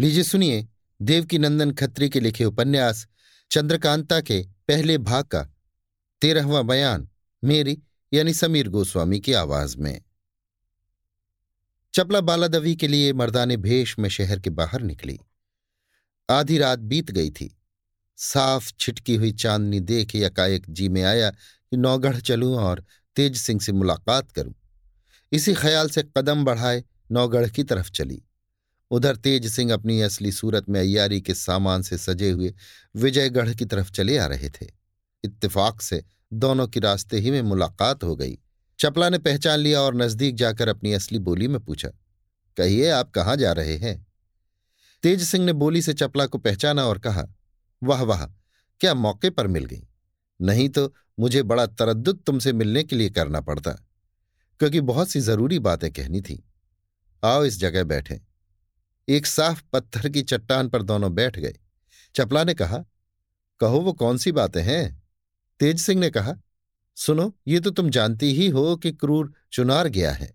लीजिए सुनिए देवकी नंदन खत्री के लिखे उपन्यास, चंद्रकांता के पहले भाग का तेरहवा बयान, मेरी यानी समीर गोस्वामी की आवाज़ में। चपला बालादवी के लिए मर्दाने भेष में शहर के बाहर निकली। आधी रात बीत गई थी। साफ़ छिटकी हुई चांदनी देख एकाएक जी में आया कि नौगढ़ चलूँ और तेज सिंह से मुलाकात करूँ। इसी ख्याल से कदम बढ़ाए नौगढ़ की तरफ़ चली। उधर तेज सिंह अपनी असली सूरत में अयारी के सामान से सजे हुए विजयगढ़ की तरफ़ चले आ रहे थे। इत्तेफाक से दोनों की रास्ते ही में मुलाकात हो गई। चपला ने पहचान लिया और नज़दीक जाकर अपनी असली बोली में पूछा, कहिए, आप कहाँ जा रहे हैं? तेज सिंह ने बोली से चपला को पहचाना और कहा, वाह वाह, क्या मौके पर मिल गई। नहीं तो मुझे बड़ा तरद्दुत तुमसे मिलने के लिए करना पड़ता, क्योंकि बहुत सी ज़रूरी बातें कहनी थी। आओ इस जगह बैठे। एक साफ़ पत्थर की चट्टान पर दोनों बैठ गए। चपला ने कहा, कहो, वो कौन सी बातें हैं? तेज सिंह ने कहा, सुनो, ये तो तुम जानती ही हो कि क्रूर चुनार गया है।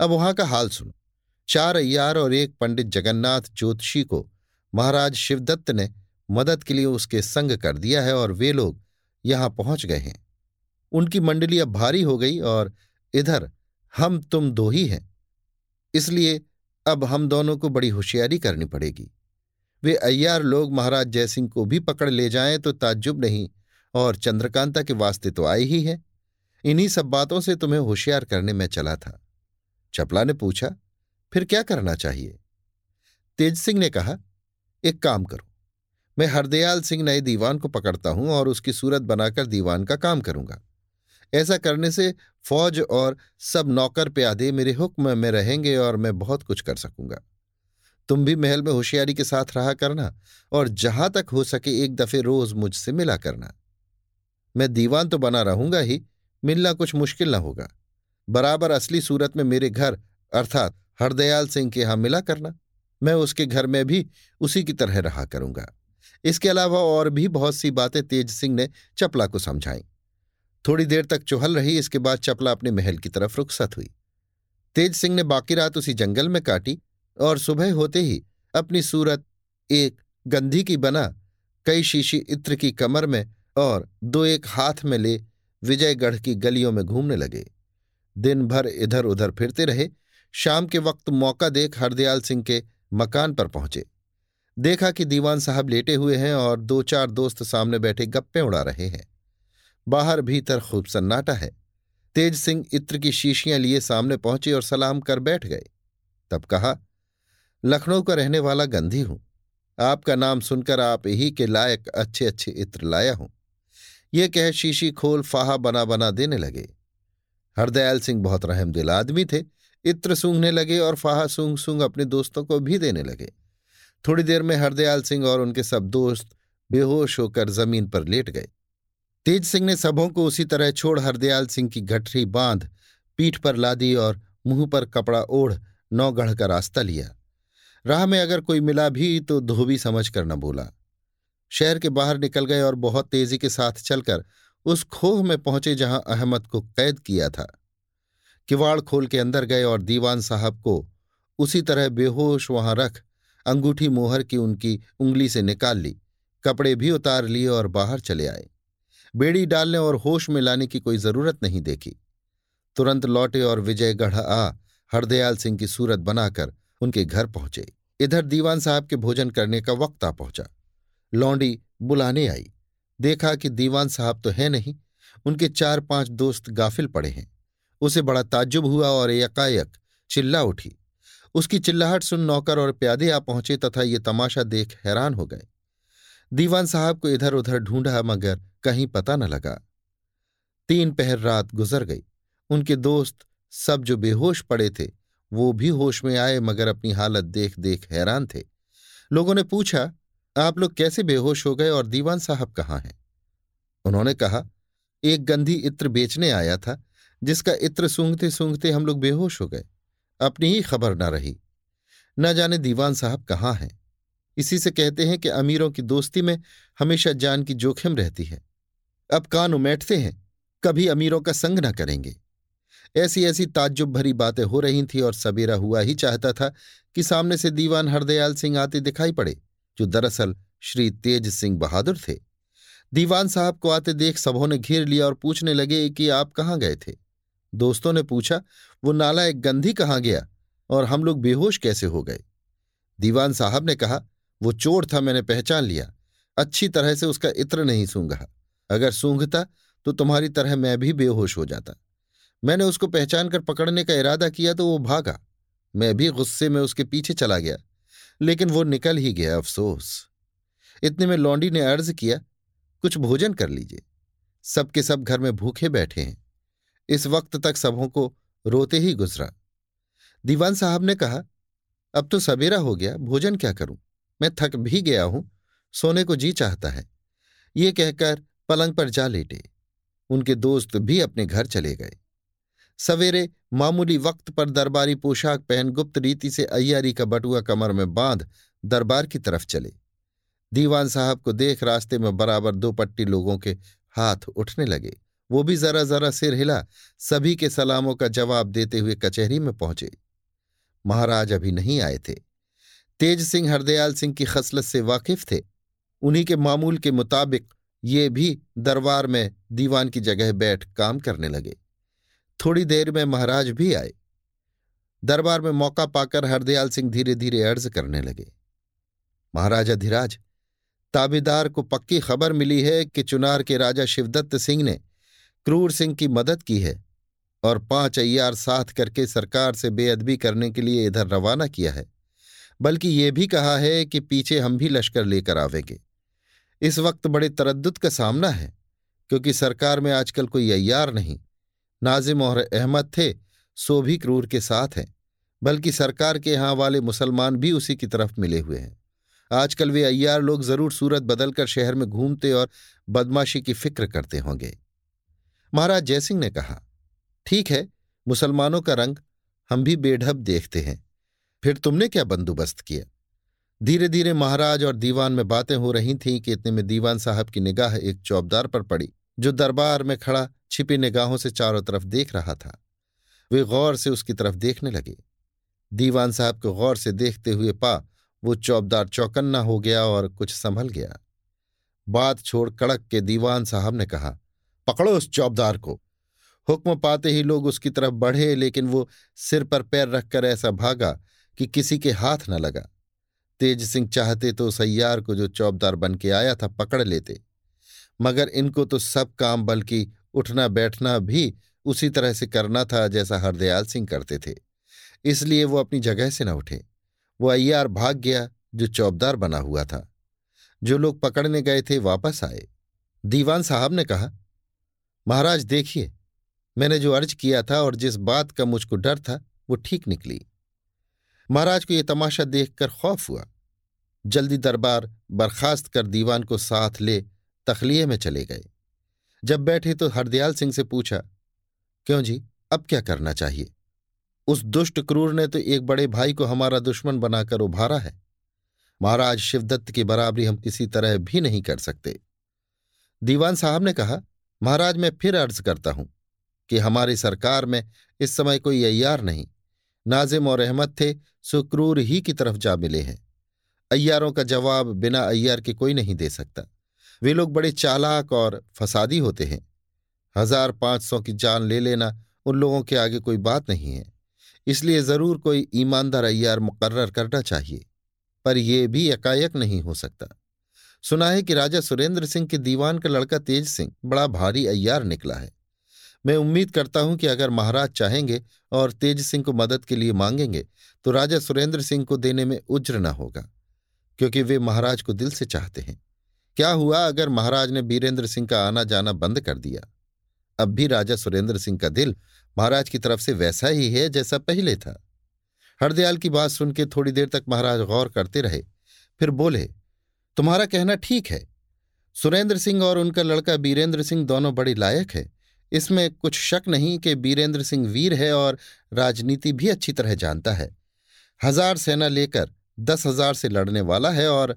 अब वहाँ का हाल सुनो। चार अय्यार और एक पंडित जगन्नाथ ज्योतिषी को महाराज शिवदत्त ने मदद के लिए उसके संग कर दिया है और वे लोग यहाँ पहुँच गए हैं। उनकी मंडली अब भारी हो गई और इधर हम तुम दो ही हैं। इसलिए अब हम दोनों को बड़ी होशियारी करनी पड़ेगी। वे अय्यार लोग महाराज जयसिंह को भी पकड़ ले जाएँ तो ताज्जुब नहीं, और चंद्रकांता के वास्ते तो आई ही है। इन्हीं सब बातों से तुम्हें होशियार करने में चला था। चपला ने पूछा, फिर क्या करना चाहिए? तेज सिंह ने कहा, एक काम करो, मैं हरदयाल सिंह नए दीवान को पकड़ता हूँ और उसकी सूरत बनाकर दीवान का काम करूँगा। ऐसा करने से फौज और सब नौकर प्यादे मेरे हुक्म में रहेंगे और मैं बहुत कुछ कर सकूँगा। तुम भी महल में होशियारी के साथ रहा करना और जहाँ तक हो सके एक दफे रोज मुझसे मिला करना। मैं दीवान तो बना रहूँगा ही, मिलना कुछ मुश्किल न होगा। बराबर असली सूरत में मेरे घर, अर्थात हरदयाल सिंह के यहाँ मिला करना। मैं उसके घर में भी उसी की तरह रहा करूँगा। इसके अलावा और भी बहुत सी बातें तेज सिंह ने चपला को समझाई। थोड़ी देर तक चुहल रही, इसके बाद चपला अपने महल की तरफ़ रुखसत हुई। तेज सिंह ने बाकी रात उसी जंगल में काटी और सुबह होते ही अपनी सूरत एक गंधी की बना, कई शीशी इत्र की कमर में और दो एक हाथ में ले विजयगढ़ की गलियों में घूमने लगे। दिन भर इधर उधर फिरते रहे। शाम के वक्त मौका देख हरदयाल सिंह के मकान पर पहुँचे। देखा कि दीवान साहब लेटे हुए हैं और दो चार दोस्त सामने बैठे गप्पे उड़ा रहे हैं। बाहर भीतर खूब सन्नाटा है। तेज सिंह इत्र की शीशियाँ लिए सामने पहुँचे और सलाम कर बैठ गए। तब कहा, लखनऊ का रहने वाला गंधी हूँ। आपका नाम सुनकर आप ही के लायक अच्छे अच्छे इत्र लाया हूँ। ये कह शीशी खोल फाहा बना बना देने लगे। हरदयाल सिंह बहुत रहमदिल आदमी थे। इत्र सूंघने लगे और फाहा सूंघ सूंघ अपने दोस्तों को भी देने लगे। थोड़ी देर में हरदयाल सिंह और उनके सब दोस्त बेहोश होकर ज़मीन पर लेट गए। तेज सिंह ने सबों को उसी तरह छोड़ हरदयाल सिंह की गठरी बाँध, पीठ पर लादी और मुँह पर कपड़ा ओढ़ नौगढ़ का रास्ता लिया। राह में अगर कोई मिला भी तो धोबी समझ कर न बोला। शहर के बाहर निकल गए और बहुत तेज़ी के साथ चलकर उस खोह में पहुँचे जहाँ अहमद को कैद किया था। किवाड़ खोल के अंदर गए और दीवान साहब को उसी तरह बेहोश वहाँ रख अंगूठी मोहर की उनकी उंगली से निकाल ली, कपड़े भी उतार लिए और बाहर चले आए। बेड़ी डालने और होश में लाने की कोई ज़रूरत नहीं देखी। तुरंत लौटे और विजयगढ़ आ, हरदयाल सिंह की सूरत बनाकर उनके घर पहुँचे। इधर दीवान साहब के भोजन करने का वक्त आ पहुँचा। लौंडी बुलाने आई। देखा कि दीवान साहब तो है नहीं, उनके चार पाँच दोस्त गाफिल पड़े हैं। उसे बड़ा ताज्जुब हुआ और एकाएक चिल्ला उठी। उसकी चिल्लाहट सुन नौकर और प्यादे आ पहुँचे तथा ये तमाशा देख हैरान हो गए। दीवान साहब को इधर उधर ढूंढा, मगर कहीं पता न लगा। तीन पहर रात गुजर गई। उनके दोस्त सब जो बेहोश पड़े थे, वो भी होश में आए, मगर अपनी हालत देख देख हैरान थे। लोगों ने पूछा, आप लोग कैसे बेहोश हो गए और दीवान साहब कहाँ हैं? उन्होंने कहा, एक गंधी इत्र बेचने आया था, जिसका इत्र सूंघते सूंघते हम लोग बेहोश हो गए। अपनी ही खबर न रही। न जाने दीवान साहब कहाँ हैं? इसी से कहते हैं कि अमीरों की दोस्ती में हमेशा जान की जोखिम रहती है। अब कान उमेटते हैं, कभी अमीरों का संग न करेंगे। ऐसी ऐसी ताज्जुब भरी बातें हो रही थी और सबेरा हुआ ही चाहता था कि सामने से दीवान हरदयाल सिंह आते दिखाई पड़े, जो दरअसल श्री तेज सिंह बहादुर थे। दीवान साहब को आते देख सबों ने घेर लिया और पूछने लगे कि आप कहाँ गए थे? दोस्तों ने पूछा, वो नाला एक गंधी कहाँ गया और हम लोग बेहोश कैसे हो गए? दीवान साहब ने कहा वो चोर था, मैंने पहचान लिया। अच्छी तरह से उसका इत्र नहीं सूंघा। अगर सूंघता तो तुम्हारी तरह मैं भी बेहोश हो जाता। मैंने उसको पहचान कर पकड़ने का इरादा किया तो वो भागा। मैं भी गुस्से में उसके पीछे चला गया। लेकिन वो निकल ही गया, अफसोस। इतने में लौंडी ने अर्ज़ किया, कुछ भोजन कर लीजिए। सबके सब घर में भूखे बैठे हैं। इस वक्त तक सबों को रोते ही गुजरा। दीवान साहब ने कहा, अब तो सवेरा हो गया, भोजन क्या करूँ? मैं थक भी गया हूँ, सोने को जी चाहता है। ये कहकर पलंग पर जा लेटे। उनके दोस्त भी अपने घर चले गए। सवेरे मामूली वक्त पर दरबारी पोशाक पहन गुप्त रीति से अय्यारी का बटुआ कमर में बाँध दरबार की तरफ़ चले। दीवान साहब को देख रास्ते में बराबर दो पट्टी लोगों के हाथ उठने लगे। वो भी जरा जरा सिर हिला, सभी के सलामों का जवाब देते हुए कचहरी में पहुँचे। महाराज अभी नहीं आए थे। तेज सिंह हरदयाल सिंह की खसलत से वाकिफ थे। उन्हीं के मामूल के मुताबिक ये भी दरबार में दीवान की जगह बैठ काम करने लगे। थोड़ी देर में महाराज भी आए। दरबार में मौका पाकर हरदयाल सिंह धीरे धीरे अर्ज़ करने लगे। महाराज अधिराज, ताबेदार को पक्की खबर मिली है कि चुनार के राजा शिवदत्त सिंह ने क्रूर सिंह की मदद की है और पाँच अय्यार साथ करके सरकार से बेअदबी करने के लिए इधर रवाना किया है। बल्कि ये भी कहा है कि पीछे हम भी लश्कर लेकर आवेंगे। इस वक्त बड़े तरद्दुत का सामना है, क्योंकि सरकार में आजकल कोई अय्यार नहीं। नाजिम और अहमद थे, सो भी क्रूर के साथ हैं, बल्कि सरकार के यहाँ वाले मुसलमान भी उसी की तरफ़ मिले हुए हैं। आजकल वे अय्यार लोग ज़रूर सूरत बदलकर शहर में घूमते और बदमाशी की फ़िक्र करते होंगे। महाराज जयसिंह ने कहा, ठीक है, मुसलमानों का रंग हम भी बेढब देखते हैं। फिर तुमने क्या बंदोबस्त किया? धीरे धीरे महाराज और दीवान में बातें हो रही थीं कि इतने में दीवान साहब की निगाह एक चौबदार पर पड़ी, जो दरबार में खड़ा छिपी निगाहों से चारों तरफ़ देख रहा था। वे गौर से उसकी तरफ़ देखने लगे। दीवान साहब को गौर से देखते हुए पा, वो चौबदार चौकन्ना हो गया और कुछ संभल गया। बात छोड़ कड़क के दीवान साहब ने कहा, पकड़ो उस चौबदार को। हुक्म पाते ही लोग उसकी तरफ़ बढ़े, लेकिन वो सिर पर पैर रखकर ऐसा भागा कि किसी के हाथ न लगा। तेज सिंह चाहते तो सैयार को जो चौबदार बन के आया था पकड़ लेते। मगर इनको तो सब काम बल्कि उठना बैठना भी उसी तरह से करना था जैसा हरदयाल सिंह करते थे। इसलिए वो अपनी जगह से न उठे। वो अय्यार भाग गया, जो चौबदार बना हुआ था। जो लोग पकड़ने गए थे वापस आए। दीवान साहब ने कहा, महाराज देखिए, मैंने जो अर्ज़ किया था और जिस बात का मुझको डर था, वो ठीक निकली। महाराज को यह तमाशा देखकर खौफ हुआ। जल्दी दरबार बर्खास्त कर दीवान को साथ ले तखलिए में चले गए। जब बैठे तो हरदयाल सिंह से पूछा, क्यों जी, अब क्या करना चाहिए? उस दुष्ट क्रूर ने तो एक बड़े भाई को हमारा दुश्मन बनाकर उभारा है। महाराज शिवदत्त की बराबरी हम किसी तरह भी नहीं कर सकते। दीवान साहब ने कहा, महाराज, मैं फिर अर्ज़ करता हूँ कि हमारी सरकार में इस समय कोई अय्यार नहीं। नाजिम और अहमद थे सुक्रूर ही की तरफ़ जा मिले हैं। अय्यारों का जवाब बिना अय्यार के कोई नहीं दे सकता। वे लोग बड़े चालाक और फसादी होते हैं। हज़ार पाँच सौ की जान ले लेना उन लोगों के आगे कोई बात नहीं है। इसलिए ज़रूर कोई ईमानदार अय्यार मुकर्र करना चाहिए, पर यह भी एकाएक नहीं हो सकता। सुना है कि राजा सुरेंद्र सिंह के दीवान का लड़का तेज सिंह, बड़ा भारी अय्यार निकला है। मैं उम्मीद करता हूँ कि अगर महाराज चाहेंगे और तेज सिंह को मदद के लिए मांगेंगे तो राजा सुरेंद्र सिंह को देने में उज्र न होगा, क्योंकि वे महाराज को दिल से चाहते हैं। क्या हुआ अगर महाराज ने बीरेंद्र सिंह का आना जाना बंद कर दिया? अब भी राजा सुरेंद्र सिंह का दिल महाराज की तरफ़ से वैसा ही है जैसा पहले था। हरदयाल की बात सुन के थोड़ी देर तक महाराज गौर करते रहे, फिर बोले, तुम्हारा कहना ठीक है। सुरेंद्र सिंह और उनका लड़का बीरेंद्र सिंह दोनों बड़े लायक है। इसमें कुछ शक नहीं कि बीरेंद्र सिंह वीर है और राजनीति भी अच्छी तरह जानता है। हज़ार सेना लेकर दस हज़ार से लड़ने वाला है और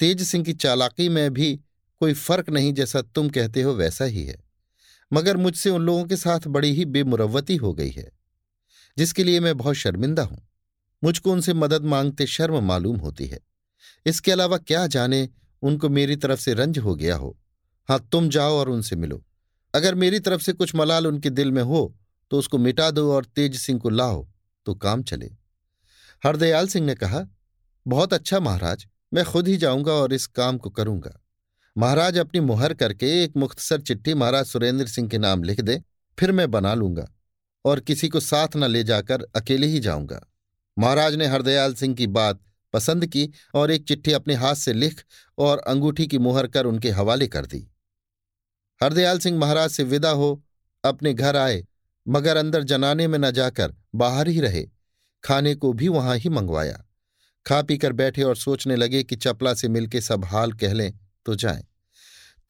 तेज सिंह की चालाकी में भी कोई फ़र्क नहीं जैसा तुम कहते हो वैसा ही है। मगर मुझसे उन लोगों के साथ बड़ी ही बेमुरवती हो गई है, जिसके लिए मैं बहुत शर्मिंदा हूँ। मुझको उनसे मदद मांगते शर्म मालूम होती है। इसके अलावा क्या जाने उनको मेरी तरफ़ से रंज हो गया हो। हाँ तुम जाओ और उनसे मिलो। अगर मेरी तरफ़ से कुछ मलाल उनके दिल में हो तो उसको मिटा दो और तेज सिंह को लाओ तो काम चले। हरदयाल सिंह ने कहा, बहुत अच्छा महाराज, मैं खुद ही जाऊँगा और इस काम को करूँगा। महाराज अपनी मुहर करके एक मुख्तसर चिट्ठी महाराज सुरेंद्र सिंह के नाम लिख दे, फिर मैं बना लूँगा और किसी को साथ न ले जाकर अकेले ही जाऊँगा। महाराज ने हरदयाल सिंह की बात पसंद की और एक चिट्ठी अपने हाथ से लिख और अंगूठी की मुहर कर उनके हवाले कर दी। हरदयाल सिंह महाराज से विदा हो, अपने घर आए, मगर अंदर जनाने में न जाकर बाहर ही रहे। खाने को भी वहाँ ही मंगवाया। खा पीकर बैठे और सोचने लगे कि चपला से मिलके सब हाल कह लें तो जाए।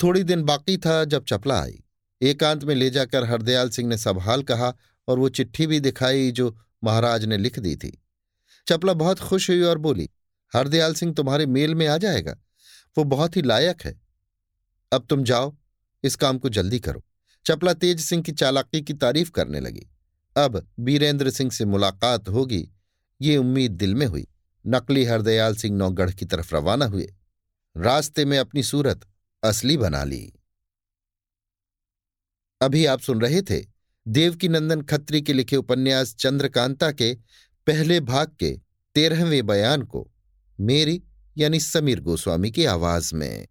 थोड़ी दिन बाकी था जब चपला आई। एकांत में ले जाकर हरदयाल सिंह ने सब हाल कहा और वो चिट्ठी भी दिखाई जो महाराज ने लिख दी थी। चपला बहुत खुश हुई और बोली, हरदयाल सिंह तुम्हारे मेल में आ जाएगा? वो बहुत ही लायक है। अब तुम जाओ। इस काम को जल्दी करो। चपला तेज सिंह की चालाकी की तारीफ़ करने लगी। अब बीरेंद्र सिंह से मुलाकात होगी, ये उम्मीद दिल में हुई। नकली हरदयाल सिंह नौगढ़ की तरफ़ रवाना हुए। रास्ते में अपनी सूरत असली बना ली। अभी आप सुन रहे थे देवकी नंदन खत्री के लिखे उपन्यास चंद्रकांता के पहले भाग के तेरहवें बयान को। मेरी यानी समीर गोस्वामी की आवाज़ में।